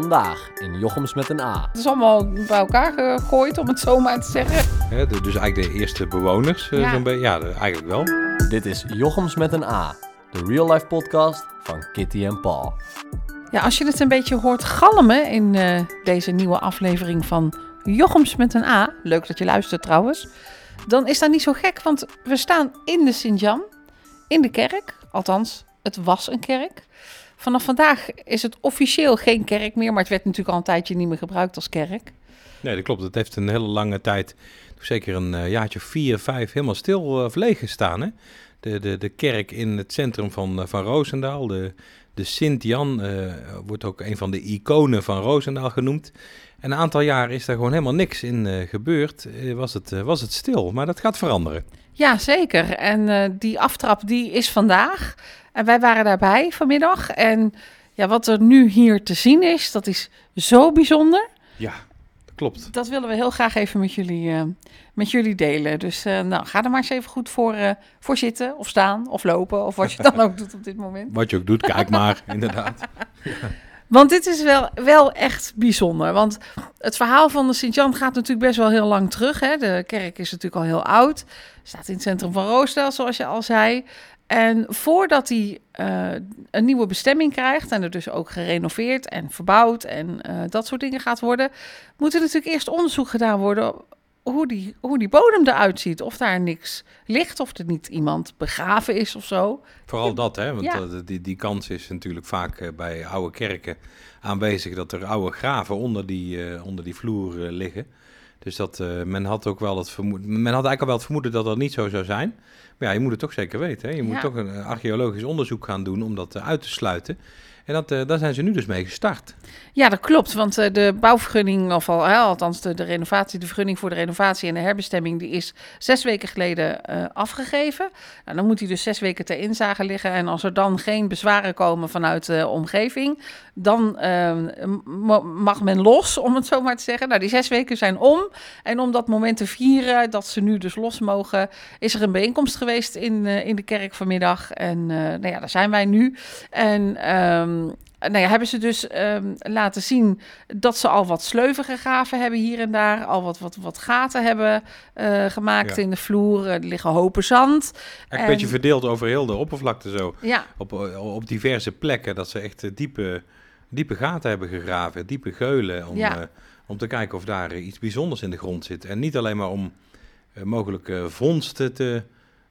Vandaag in Jochems met een A. Het is allemaal bij elkaar gegooid, om het zo maar te zeggen. De- dus eigenlijk de eerste bewoners, eh, Ja. zo'n beetje. Ja, de- eigenlijk wel. Dit is Jochems met een A, de real life podcast van Kitty en Paul. Ja, als je het een beetje hoort galmen in eh, deze nieuwe aflevering van Jochems met een A. Leuk dat je luistert trouwens. Dan is dat niet zo gek, want we staan in de Sint-Jan, in de kerk. Althans, het was een kerk. Vanaf vandaag is het officieel geen kerk meer, maar het werd natuurlijk al een tijdje niet meer gebruikt als kerk. Nee, dat klopt. Het heeft een hele lange tijd, zeker een eh, jaartje vier, vijf, helemaal stil eh, of leeg gestaan. Hè? De, de, de kerk in het centrum van, eh, van Roosendaal, de, de Sint-Jan, eh, wordt ook een van de iconen van Roosendaal genoemd. En een aantal jaar is daar gewoon helemaal niks in eh, gebeurd. Eh, was, het, eh, was het stil, maar dat gaat veranderen. Ja, zeker. En eh, die aftrap die is vandaag. En wij waren daarbij vanmiddag. En ja, wat er nu hier te zien is, dat is zo bijzonder. Ja, dat klopt. Dat willen we heel graag even met jullie, eh, met jullie delen. Dus eh, nou, ga er maar eens even goed voor, eh, voor zitten of staan of lopen of wat je dan ook doet op dit moment. Wat je ook doet, kijk maar, inderdaad. Want dit is wel, wel echt bijzonder. Want het verhaal van de Sint-Jan gaat natuurlijk best wel heel lang terug. Hè? De kerk is natuurlijk al heel oud. Staat in het centrum van Roosdaal, zoals je al zei. En voordat hij eh, een nieuwe bestemming krijgt... en er dus ook gerenoveerd en verbouwd en eh, dat soort dingen gaat worden... moet er natuurlijk eerst onderzoek gedaan worden... Hoe die, hoe die bodem eruit ziet. Of daar niks ligt, of er niet iemand begraven is of zo. Vooral dat, hè? Want Ja. eh, die, die kans is natuurlijk vaak bij oude kerken aanwezig dat er oude graven onder die, onder die vloer liggen. Dus dat, eh, men had ook wel het vermoeden, men had eigenlijk al wel het vermoeden dat dat niet zo zou zijn. Maar ja, je moet het toch zeker weten. Hè? Je moet toch een eh, archeologisch onderzoek gaan doen om dat eh, uit te sluiten. En dat, daar zijn ze nu dus mee gestart. Ja, dat klopt. Want de bouwvergunning, of al, althans de, de renovatie, de vergunning voor de renovatie en de herbestemming, die is zes weken geleden afgegeven. Nou, dan moet hij dus zes weken ter inzage liggen. En als er dan geen bezwaren komen vanuit de omgeving, dan eh, m- mag men los, om het zo maar te zeggen. Nou, die zes weken zijn om. En om dat moment te vieren, dat ze nu dus los mogen, is er een bijeenkomst geweest in, eh, in de kerk vanmiddag. En eh, nou ja, daar zijn wij nu. En ehm, nou ja, hebben ze dus ehm, laten zien dat ze al wat sleuven gegraven hebben hier en daar. Al wat, wat, wat gaten hebben eh, gemaakt Ja. in de vloer. Er liggen hopen zand. Echt En- een beetje verdeeld over heel de oppervlakte zo. Ja, Op, op diverse plekken. Dat ze echt diepe, diepe gaten hebben gegraven. Diepe geulen. Om, Ja. eh, om te kijken of daar iets bijzonders in de grond zit. En niet alleen maar om eh, mogelijke vondsten te,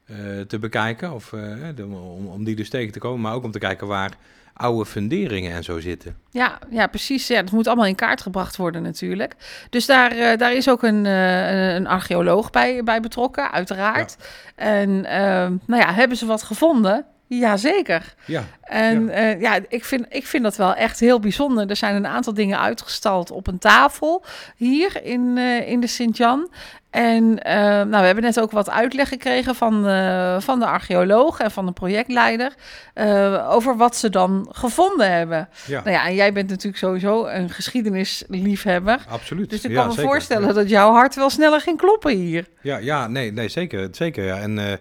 eh, te bekijken. Of de- om, om die dus tegen te komen. Maar ook om te kijken waar oude funderingen en zo zitten. ja, ja, precies. Ja, dat moet allemaal in kaart gebracht worden natuurlijk. Dus daar, daar is ook een, een archeoloog bij, bij betrokken, uiteraard. En ehm, nou ja, hebben ze wat gevonden? Jazeker. Ja, En ja, ja ik, vind, ik vind dat wel echt heel bijzonder. Er zijn een aantal dingen uitgestald op een tafel hier in, eh, in de Sint-Jan. En eh, nou, we hebben net ook wat uitleg gekregen van, eh, van de archeoloog en van de projectleider eh, over wat ze dan gevonden hebben. ja, Nou ja, en jij bent natuurlijk sowieso een geschiedenisliefhebber. absoluut. Dus ik Ja, kan me zeker. voorstellen dat jouw hart wel sneller ging kloppen hier. Ja, ja nee, nee zeker. zeker ja. En eh,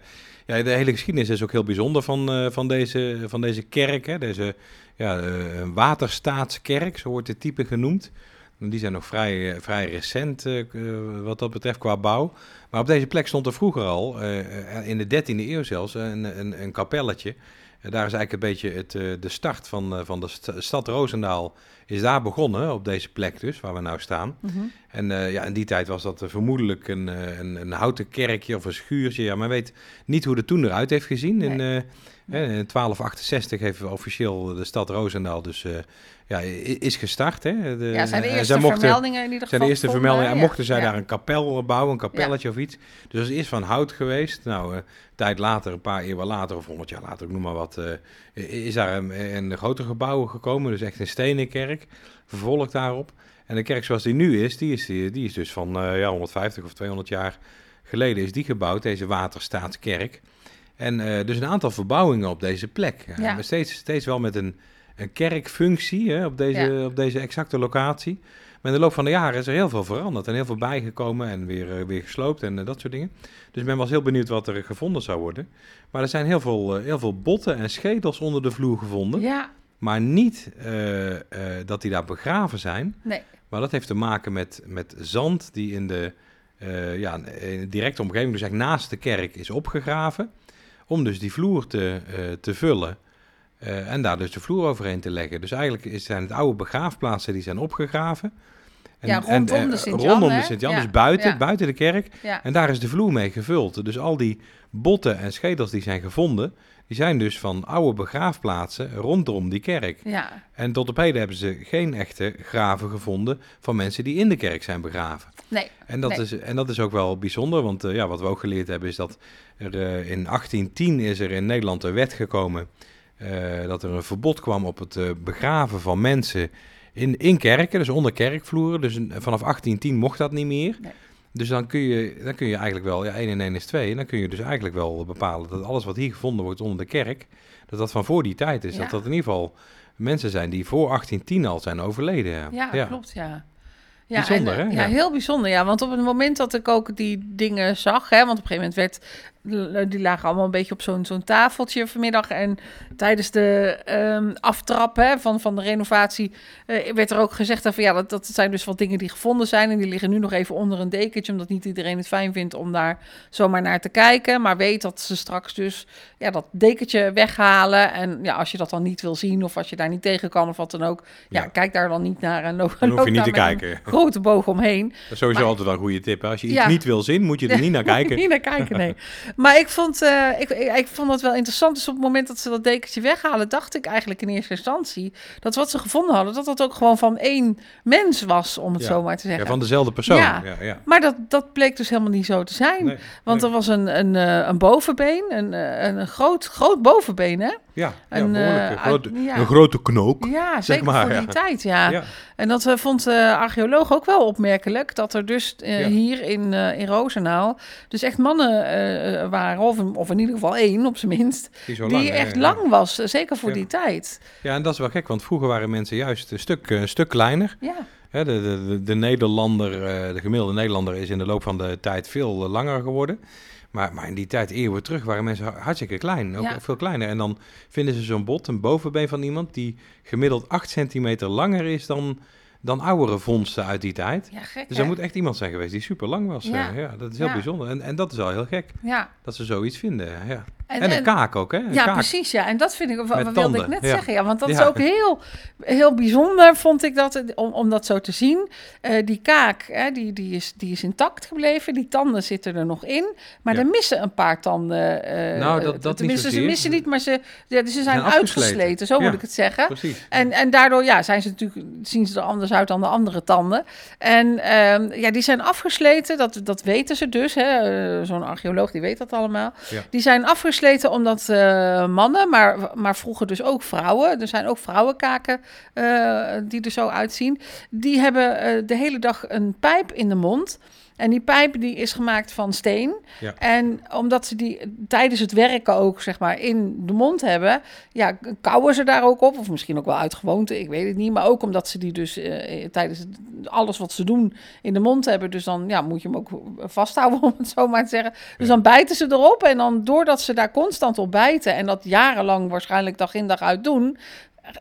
ja, de hele geschiedenis is ook heel bijzonder van, eh, van, deze, van deze kerk. Hè. Deze ja, eh, waterstaatskerk, zo wordt het type genoemd. En Die zijn nog vrij, eh, vrij recent wat dat betreft qua bouw. Maar op deze plek stond er vroeger al, in de 13e eeuw zelfs, een, een, een kapelletje. Daar is eigenlijk een beetje het, eh, de start van, eh, van de sta- stad Roosendaal is daar begonnen, op deze plek dus, waar we nou staan. En eh, ja, in die tijd was dat vermoedelijk een, een, een houten kerkje of een schuurtje. Ja, men weet niet hoe het toen eruit heeft gezien. In, 1268 heeft officieel de stad Roosendaal dus eh, ja, is gestart. Hè. De, Ja, zijn de en eerste mochten- vermeldingen in ieder geval. zijn de eerste vermeldingen. En ja. mochten zij Ja. daar een kapel bouwen, een kapelletje of iets. Dus dat is eerst van hout geweest. Nou, eh, een tijd later, een paar eeuwen later, of honderd jaar later, ik noem maar wat, eh, is daar een, een groter gebouw gekomen. Dus echt een stenen kerk. Vervolgd daarop. En de kerk zoals die nu is, die is, die, die is dus van eh, ja, 150 of 200 jaar geleden is die gebouwd, deze waterstaatskerk. En eh, dus een aantal verbouwingen op deze plek. Ja, maar steeds, steeds wel met een, een kerkfunctie hè, op, deze, Ja. op deze exacte locatie. Maar in de loop van de jaren is er heel veel veranderd en heel veel bijgekomen en weer, eh, weer gesloopt en eh, dat soort dingen. Dus men was heel benieuwd wat er gevonden zou worden. Maar er zijn heel veel, eh, heel veel botten en schedels onder de vloer gevonden. Ja, maar niet eh, eh, dat die daar begraven zijn. Nee. Maar dat heeft te maken met, met zand die in de, eh, ja, in de directe omgeving, dus eigenlijk naast de kerk, is opgegraven. Om dus die vloer te, eh, te vullen. eh, en daar dus de vloer overheen te leggen. Dus eigenlijk zijn het oude begraafplaatsen die zijn opgegraven. En, Ja, rondom en, de eh, Sint-Jan, Rondom de Sint-Jan, Ja, dus buiten, ja. buiten de kerk. Ja. En daar is de vloer mee gevuld. Dus al die botten en schedels die zijn gevonden, die zijn dus van oude begraafplaatsen rondom die kerk. Ja. En tot op heden hebben ze geen echte graven gevonden van mensen die in de kerk zijn begraven. Nee. En dat, Nee. is, en dat is ook wel bijzonder, want eh, ja, wat we ook geleerd hebben is dat er eh, in 1810 is er in Nederland een wet gekomen eh, dat er een verbod kwam op het begraven van mensen in, in kerken, dus onder kerkvloeren. Dus vanaf 1810 mocht dat niet meer. Nee. Dus dan kun, je, dan kun je eigenlijk wel, ja, 1 en 1 is 2, en dan kun je dus eigenlijk wel bepalen dat alles wat hier gevonden wordt onder de kerk, dat dat van voor die tijd is. Ja. Dat dat in ieder geval mensen zijn die voor 1810 al zijn overleden. Ja, klopt, ja. Ja, Bijzonder, en, hè? Ja, Ja. heel bijzonder, ja. Want op het moment dat ik ook die dingen zag, hè, want op een gegeven moment werd, die lagen allemaal een beetje op zo'n zo'n tafeltje vanmiddag. En tijdens de ehm aftrap hè, van, van de renovatie eh, werd er ook gezegd van ja, dat, dat zijn dus wat dingen die gevonden zijn. En die liggen nu nog even onder een dekentje, omdat niet iedereen het fijn vindt om daar zomaar naar te kijken. Maar weet dat ze straks dus ja, dat dekentje weghalen. En ja, als je dat dan niet wil zien of als je daar niet tegen kan of wat dan ook, ja, Ja. kijk daar dan niet naar en loop, Dan hoef je niet te kijken. grote boog omheen. Dat is sowieso Maar- altijd wel een goede tip. Hè? Als je iets Ja. niet wil zien, moet je er niet naar kijken. niet naar kijken, nee. Maar ik vond, eh, ik, ik, ik vond het wel interessant. Dus op het moment dat ze dat dekentje weghalen, dacht ik eigenlijk in eerste instantie dat wat ze gevonden hadden, dat dat ook gewoon van één mens was, om het Ja. zo maar te zeggen. Ja, van dezelfde persoon. Ja. Ja. Maar dat, dat bleek dus helemaal niet zo te zijn. Nee, Want nee. er was een, een, eh, een bovenbeen, een, eh, een, een groot, groot bovenbeen, hè? Ja, ja Een, eh, grote, uit- ja. een grote knook. Ja, Zeg zeker maar, voor die ja. tijd, ja. Ja. En dat eh, vond de archeoloog ook wel opmerkelijk. Dat er dus eh, Ja. hier in, eh in Roosendaal dus echt mannen eh, waren. Of, of in ieder geval één, op zijn minst. Die, zo die lang, echt ja. lang was. eh, Zeker voor Ja. die tijd. Ja, en dat is wel gek, want vroeger waren mensen juist een stuk, een stuk kleiner. Ja, Hè, de, de, de, de Nederlander, eh, de gemiddelde Nederlander is in de loop van de tijd veel eh, langer geworden. Maar, maar in die tijd, eeuwen terug, waren mensen ha- hartstikke klein. Ook Ja. veel kleiner. En dan vinden ze zo'n bot, een bovenbeen van iemand, die gemiddeld 8 centimeter langer is dan, dan oudere vondsten uit die tijd. ja gek Dus er moet echt iemand zijn geweest die super lang was. Ja. Ja, ja dat is heel bijzonder. En, en dat is al heel gek, Ja, dat ze zoiets vinden. Ja. En, een kaak ook, hè? Een ja kaak. precies. Ja. En dat vind ik, wat wat wilde ik net ja. zeggen. Ja, want dat is ook heel, heel bijzonder, vond ik dat, om, om dat zo te zien. Eh, die kaak, hè, die, die, is, die is intact gebleven. Die tanden zitten er nog in. Maar er missen een paar tanden. eh, Nou, dat- dat niet tenminste, ze zozeer. missen niet, maar ze, ja, ze zijn, uitgesleten. Zo moet ik het zeggen. Precies. En, en daardoor ja, zijn ze natuurlijk, zien ze er anders uit dan de andere tanden. En ehm, ja, die zijn afgesleten, dat, dat weten ze dus. hè. Eh, Zo'n archeoloog die weet dat allemaal. Die zijn afgesleten omdat eh, mannen, maar, maar vroeger dus ook vrouwen. Er zijn ook vrouwenkaken eh, die er zo uitzien. Die hebben eh, de hele dag een pijp in de mond. En die pijp die is gemaakt van steen. Ja. En omdat ze die tijdens het werken ook zeg maar in de mond hebben, ja, kauwen ze daar ook op. Of misschien ook wel uit gewoonte, ik weet het niet. Maar ook omdat ze die dus eh, tijdens het- alles wat ze doen in de mond hebben. Dus dan ja, moet je hem ook vasthouden, om het zo maar te zeggen. Dus dan bijten ze erop. En dan doordat ze daar constant op bijten en dat jarenlang waarschijnlijk dag in dag uit doen,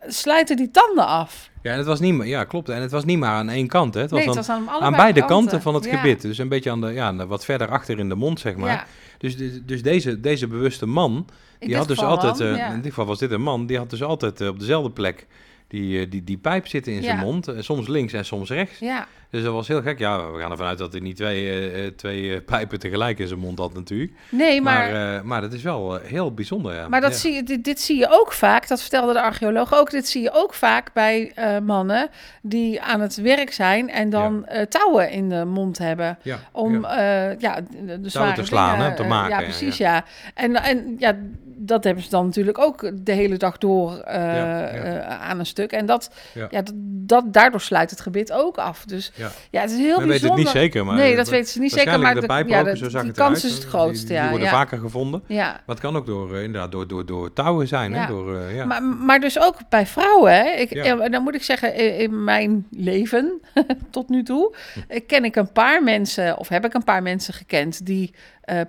slijten die tanden af. Ja, en het was niet, ja, klopt. En het was niet maar aan één kant. Hè. Het was nee, het was aan, beide kanten. kanten van het Ja. gebit. Dus een beetje aan de, ja, aan de- wat verder achter in de mond, zeg maar. Ja, Dus, dus deze, deze bewuste man, in die had dus geval altijd, eh, in dit geval was dit een man, die had dus altijd eh, op dezelfde plek die, eh, die, die pijp zitten in zijn Ja. mond. eh, soms links en soms rechts. Ja, Dus dat was heel gek. Ja, we gaan ervan uit dat hij niet twee, eh, twee pijpen tegelijk in zijn mond had natuurlijk. nee, maar... Maar, maar dat is wel heel bijzonder, ja. Maar dat Ja. zie je, dit, dit zie je ook vaak, dat vertelde de archeoloog ook. Dit zie je ook vaak bij mannen die aan het werk zijn en dan touwen in de mond hebben. Ja, Om ja. ja, de, zware te slaan, dingen, hè, te maken, ja, precies, ja. En, en ja, dat hebben ze dan natuurlijk ook de hele dag door eh, Ja, ja. eh, aan een stuk. En dat, Ja. dat, dat, daardoor sluit het gebit ook af. Dus Ja. het is heel We weten bijzonder. het niet zeker, maar... nee, dat weten ze niet zeker. Maar de de, ook, de- zo zag die eruit. kans is het Die- grootste, Die, ja. worden vaker gevonden. ja. Maar het kan ook door, eh, inderdaad, door, door, door touwen zijn, hè? Door, ja. Maar, maar dus ook bij vrouwen. Hè? Ik, Dan moet ik zeggen, in, in mijn leven tot nu toe... eh, ken ik een paar mensen, of heb ik een paar mensen gekend... die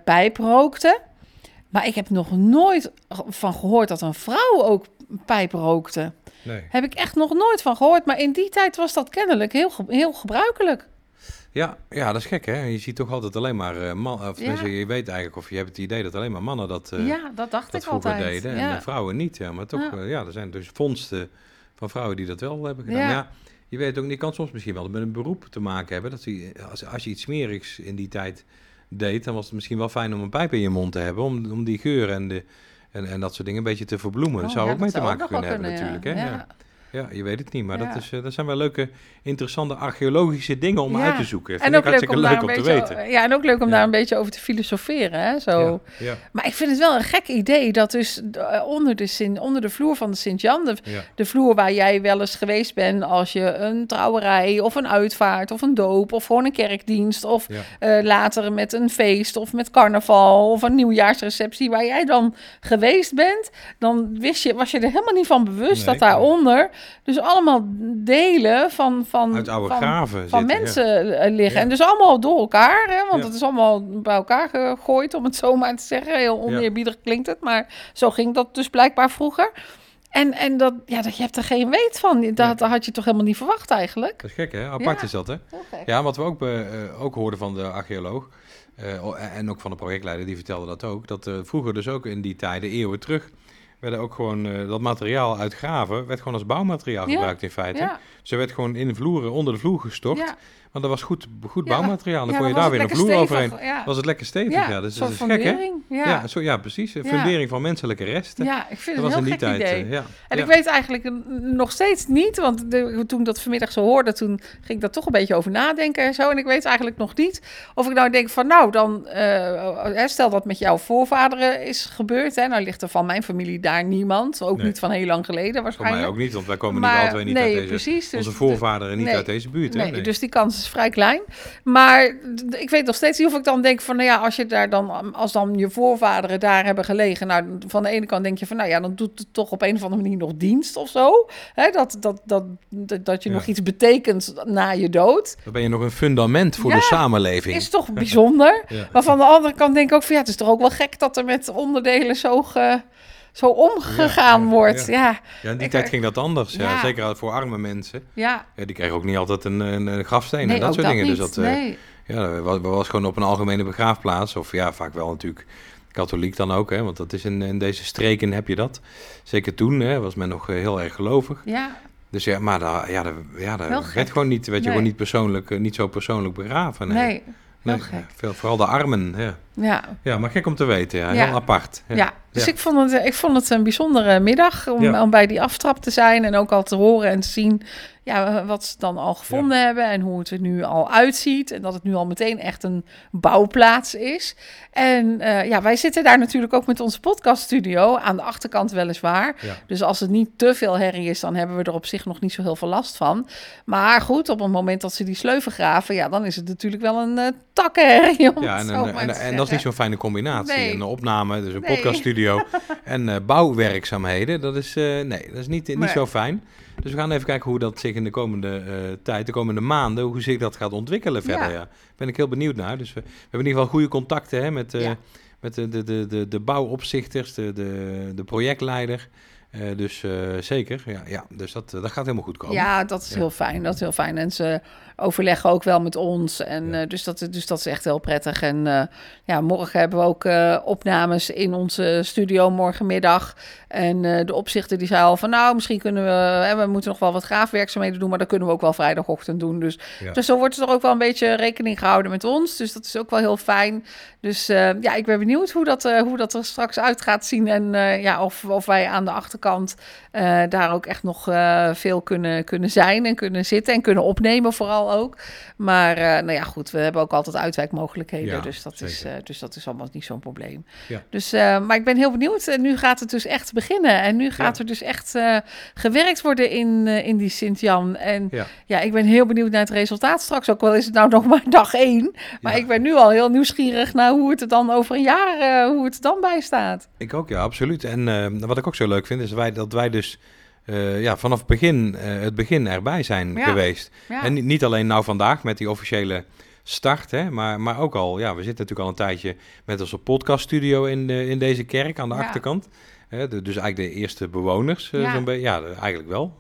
pijp rookten. Maar ik heb nog nooit van gehoord dat een vrouw ook pijp rookte. Nee. Heb ik echt nog nooit van gehoord. Maar in die tijd was dat kennelijk heel, heel gebruikelijk. Ja, ja, dat is gek hè. Je ziet toch altijd alleen maar eh mannen, of Ja. je weet eigenlijk of je hebt het idee dat alleen maar mannen dat, eh, ja, dat dacht dat ik vroeger altijd. deden ja. en eh, vrouwen niet. Ja, maar toch, Ja. er zijn dus vondsten van vrouwen die dat wel hebben gedaan. Ja. Je weet ook niet, kan soms misschien wel met een beroep te maken hebben. Dat ze, als, als je iets smerigs in die tijd deed, dan was het misschien wel fijn om een pijp in je mond te hebben, om, om die geur en, de, en, en dat soort dingen een beetje te verbloemen. Oh, dat zou ook mee te maken kunnen hebben natuurlijk. Hè? ja. Ja. Je weet het niet, maar Ja. dat, is, eh, dat zijn wel leuke, interessante archeologische dingen om Ja. uit te zoeken. Vind En ik ook leuk om daar leuk een om te beetje, weten. ja, en ook leuk om daar een beetje over te filosoferen. Hè? Zo. Maar ik vind het wel een gek idee dat dus eh, onder de, Sint, onder de vloer van de Sint-Jan, de, de vloer waar jij wel eens geweest bent als je een trouwerij of een uitvaart of een doop of gewoon een kerkdienst of eh, later met een feest of met carnaval of een nieuwjaarsreceptie waar jij dan geweest bent, dan wist je, was je er helemaal niet van bewust Nee, dat daaronder dus allemaal delen van, van, Uit oude van, graven van zitten, mensen eh, liggen. Ja. En dus allemaal door elkaar, hè, want Ja. het is allemaal bij elkaar gegooid, om het zo maar te zeggen. Heel oneerbiedig klinkt het, maar zo ging dat dus blijkbaar vroeger. En, en dat, ja, dat, je hebt er geen weet van. Dat, dat had je toch helemaal niet verwacht eigenlijk? Dat is gek, hè? Apart is dat, hè? Ja, wat we ook, be- eh, ook hoorden van de archeoloog, eh, en ook van de projectleider, die vertelde dat ook, dat eh, vroeger dus ook in die tijden, eeuwen terug, werden ook gewoon eh, dat materiaal uit graven, werd gewoon als bouwmateriaal gebruikt in feite. Ze werd gewoon in de vloeren, onder de vloer gestort, ja. want dat was goed, goed bouwmateriaal. Dan kon je daar weer een vloer overheen. stevig, Ja, Was het lekker stevig, ja, Dus dat is gek, hè? Ja. Zo, ja, precies. Een fundering van menselijke resten. ja, ik vind dat het was in heel die gek tijd. idee. eh, ja. En ik weet eigenlijk nog steeds niet, want de- toen ik dat vanmiddag zo hoorde, toen ging ik daar toch een beetje over nadenken en zo. En ik weet eigenlijk nog niet of ik nou denk van, nou dan, eh, hè, stel dat met jouw voorvaderen is gebeurd. Hè, nou ligt er van mijn familie daar niemand, ook Nee. niet van heel lang geleden Voor waarschijnlijk. mij ook niet, want wij komen Maar- niet altijd niet nee, uit deze... precies. Dus onze de- voorvaderen niet nee. uit deze buurt, hè? Nee, dus die kans is vrij klein. Maar ik weet nog steeds niet of ik dan denk van, nou ja, als je daar dan, als dan je voorvaderen daar hebben gelegen, nou, van de ene kant denk je van, nou ja, dan doet het toch op een of andere manier nog dienst of zo. Hè, dat, dat, dat, dat, dat je Ja. nog iets betekent na je dood. Dan ben je nog een fundament voor Ja, de samenleving. Is toch bijzonder. Ja. Maar van de andere kant denk ik ook van, ja, het is toch ook wel gek dat er met onderdelen zo, ge- zo omgegaan Ja, wordt. ja. Ja, Ja, in die Ik- tijd ging dat anders. Ja. Zeker voor arme mensen. ja. Die kregen ook niet altijd een, een, een grafsteen Nee, en dat soort dingen. niet. Dus dat, eh, nee. ja, dat was, was gewoon op een algemene begraafplaats. Of ja, vaak wel natuurlijk katholiek dan ook. Hè, want dat is in, in deze streken heb je dat. Zeker toen hè, was men nog eh, heel erg gelovig. Ja, Dus ja, maar daar, ja, daar, ja, daar werd gewoon niet, werd je gewoon niet, persoonlijk, eh, niet zo persoonlijk begraven. nee. Nee, heel gek. veel- vooral de armen. Ja. Ja, ja, maar gek om te weten. Ja. Ja. Heel apart. Ja, dus Ja. Ik, vond het, ik vond het een bijzondere middag om, bij die aftrap te zijn en ook al te horen en te zien ja, wat ze dan al gevonden hebben en hoe het er nu al uitziet en dat het nu al meteen echt een bouwplaats is. En eh, ja, wij zitten daar natuurlijk ook met onze podcaststudio aan de achterkant weliswaar. Dus als het niet te veel herrie is, dan hebben we er op zich nog niet zo heel veel last van. Maar goed, op het moment dat ze die sleuven graven, ja, dan is het natuurlijk wel een eh takkenherrie. om Ja, en dat is niet zo'n fijne combinatie. Nee. Een opname, dus een Nee. podcaststudio en eh, bouwwerkzaamheden. Dat is, eh, nee, dat is niet, niet zo fijn. Dus we gaan even kijken hoe dat zich in de komende eh, tijd, de komende maanden, hoe zich dat gaat ontwikkelen verder. Ja. Ja. Ben ik heel benieuwd naar. Dus we, we hebben in ieder geval goede contacten hè, met, met de, de, de, de, de bouwopzichters, de, de, de projectleider. Eh, dus eh, zeker, ja, ja. Dus dat, eh, dat gaat helemaal goed komen. Ja, dat is Ja. heel fijn. Dat is heel fijn. En ze overleggen ook wel met ons. En Ja. dus, dat, dus dat is echt heel prettig. En ja, morgen hebben we ook opnames in onze studio morgenmiddag. En de opzichter die zei al van nou, misschien kunnen we, hè, we moeten nog wel wat graafwerkzaamheden doen, maar dat kunnen we ook wel vrijdagochtend doen. Dus, Ja. dus zo wordt er ook wel een beetje rekening gehouden met ons. Dus dat is ook wel heel fijn. Dus ja, ik ben benieuwd hoe dat, hoe dat er straks uit gaat zien. En ja, of, of wij aan de achterkant eh, daar ook echt nog eh, veel kunnen, kunnen zijn en kunnen zitten en kunnen opnemen vooral ook. Maar eh, nou ja, goed, we hebben ook altijd uitwijkmogelijkheden. Ja, dus, dat is, zeker. dus dat is allemaal niet zo'n probleem. Ja. Dus, maar ik ben heel benieuwd. En nu gaat het dus echt beginnen. En nu gaat Ja. er dus echt gewerkt worden in, in die Sint-Jan. En Ja. ik ben heel benieuwd naar het resultaat straks. Ook wel is het nou nog maar dag één. Maar ik ben nu al heel nieuwsgierig naar hoe het er dan over een jaar, hoe het er dan bij staat. Ik ook, ja, absoluut. En wat ik ook zo leuk vind, is wij, dat wij dus eh, ja, vanaf het begin, eh, het begin erbij zijn Ja. geweest. Ja. En niet, niet alleen nou vandaag met die officiële start, hè, maar, maar ook al, ja, we zitten natuurlijk al een tijdje met onze podcaststudio in, de, in deze kerk aan de Ja. achterkant. De- dus eigenlijk de eerste bewoners, eh, Ja. zo'n. Ja, eigenlijk wel.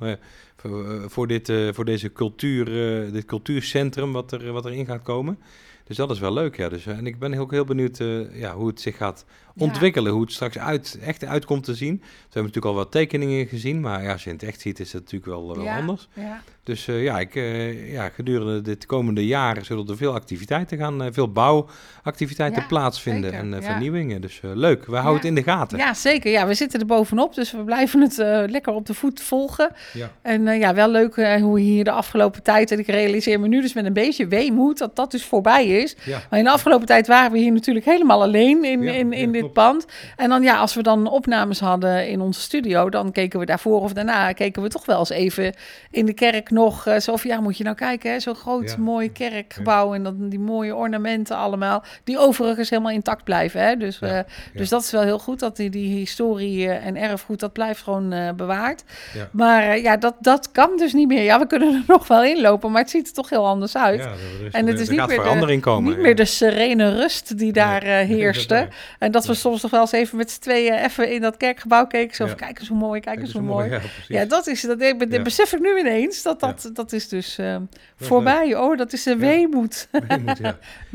voor, voor, dit, voor deze cultuur, dit cultuurcentrum wat er, wat erin gaat komen. Dus dat is wel leuk, ja. Dus, en ik ben ook heel benieuwd ja, hoe het zich gaat. Ontwikkelen. Hoe het straks uit, echt uitkomt te zien. We hebben natuurlijk al wat tekeningen gezien. Maar ja, als je het in echt ziet, is het natuurlijk wel, wel Ja. anders. Ja. Dus eh, ja, ik, eh, ja, gedurende dit komende jaren zullen er veel activiteiten gaan. eh, veel bouwactiviteiten plaatsvinden zeker, en eh, vernieuwingen. Dus eh, leuk, we houden het in de gaten. ja, zeker. Ja, we zitten er bovenop, dus we blijven het eh, lekker op de voet volgen. Ja. En eh, ja, wel leuk eh, hoe hier de afgelopen tijd, en ik realiseer me nu dus met een beetje weemoed dat dat dus voorbij is. Maar in de afgelopen tijd waren we hier natuurlijk helemaal alleen in, in, ja, in dit pand. En dan ja, als we dan opnames hadden in onze studio, dan keken we daarvoor of daarna, keken we toch wel eens even in de kerk nog. eh, zo van, ja, moet je nou kijken, hè, zo'n groot Ja. mooi kerkgebouw en dan die mooie ornamenten allemaal, die overigens helemaal intact blijven. Hè? Dus, eh, dus dat is wel heel goed, dat die, die historie eh, en erfgoed, dat blijft gewoon bewaard. Maar ja, dat, dat kan dus niet meer. Ja, we kunnen er nog wel inlopen, maar het ziet er toch heel anders uit. En het is niet meer de- komen. Niet meer de serene rust die daar heerste. En dat we soms nog wel eens even met z'n tweeën even in dat kerkgebouw keken. Zo van, kijk eens hoe mooi, kijk eens Dat hoe mooi. Ja, dat is, dat, dat Ja. besef ik nu ineens. Dat dat, dat is dus eh, voorbij. Oh, dat is een weemoed. Weemoed,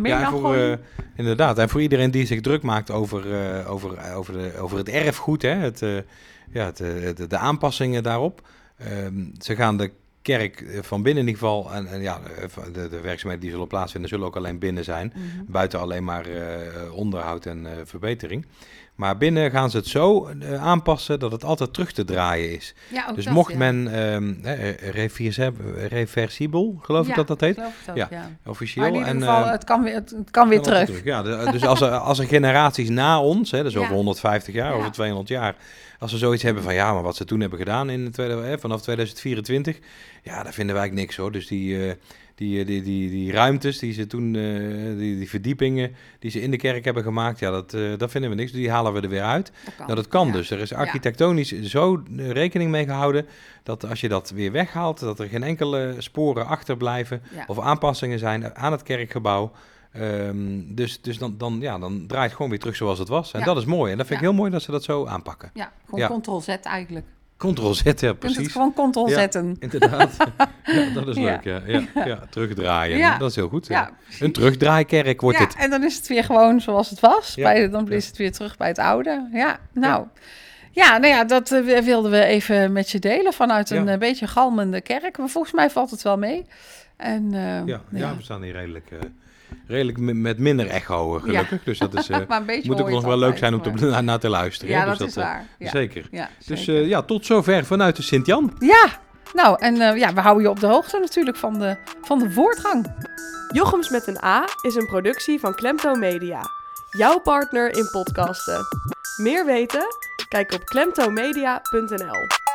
ja. Voor, eh, inderdaad. En voor iedereen die zich druk maakt over, eh, over, over, de, over het erfgoed, hè, het, ja, het, de, de aanpassingen daarop. Ehm, ze gaan de kerk eh, van binnen in ieder geval, en, en ja, de, de, de werkzaamheden die zullen plaatsvinden, zullen ook alleen binnen zijn. Mhm. Buiten alleen maar eh, onderhoud en eh, verbetering. Maar binnen gaan ze het zo eh, aanpassen dat het altijd terug te draaien is. ja, dus dat, mocht ja. men ehm, eh, reversibel, geloof ik dat dat heet, Ja. officieel. Maar in ieder en, geval, ehm, het kan weer, het, het kan weer terug. Ja, de- dus als er, als er generaties na ons, hè, dus over 150 jaar, Ja. over 200 jaar, als ze zoiets hebben van ja, maar wat ze toen hebben gedaan in de tweede, vanaf 2024, ja, daar vinden wij eigenlijk niks hoor. Dus die, eh, die, eh, die, die, die ruimtes die ze toen, eh, die, die verdiepingen die ze in de kerk hebben gemaakt, ja, dat, dat vinden we niks. Die halen we er weer uit. Dat kan. Nou, dat kan Ja. dus. Er is architectonisch zo rekening mee gehouden dat als je dat weer weghaalt, dat er geen enkele sporen achterblijven Ja. of aanpassingen zijn aan het kerkgebouw. Ehm, dus dus dan, dan, ja, dan draait het gewoon weer terug zoals het was. En Ja. dat is mooi. En dat vind ik Ja. heel mooi dat ze dat zo aanpakken. Ja, gewoon ctrl-z eigenlijk. Ctrl-Z, ja, kunt het precies. gewoon ctrl zetten. Inderdaad. ja, dat is leuk. Ja. Ja, ja. terugdraaien. Dat is heel goed. Ja, precies. Een terugdraaikerk wordt ja, dit. en dan is het weer gewoon zoals het was. Bij, dan is het weer terug bij het oude. Ja, nou. Ja, nou ja, dat eh, wilden we even met je delen vanuit een Ja. eh, beetje galmende kerk. Maar volgens mij valt het wel mee. En, eh, Ja, ja. ja, we staan hier redelijk, redelijk met minder echo, eh, gelukkig. Dus dat is, eh, maar een beetje moet ook nog wel leuk zijn om te, maar- naar, naar te luisteren. Ja, hè. dat dus is eh, waar. Ja. Zeker. Ja, Dus eh, ja, tot zover vanuit de Sint-Jan. ja, nou, en eh, ja, we houden je op de hoogte natuurlijk van de, van de voortgang. Jochems met een A is een productie van Klemto Media. Jouw partner in podcasten. Meer weten? Kijk op klemtomedia.nl.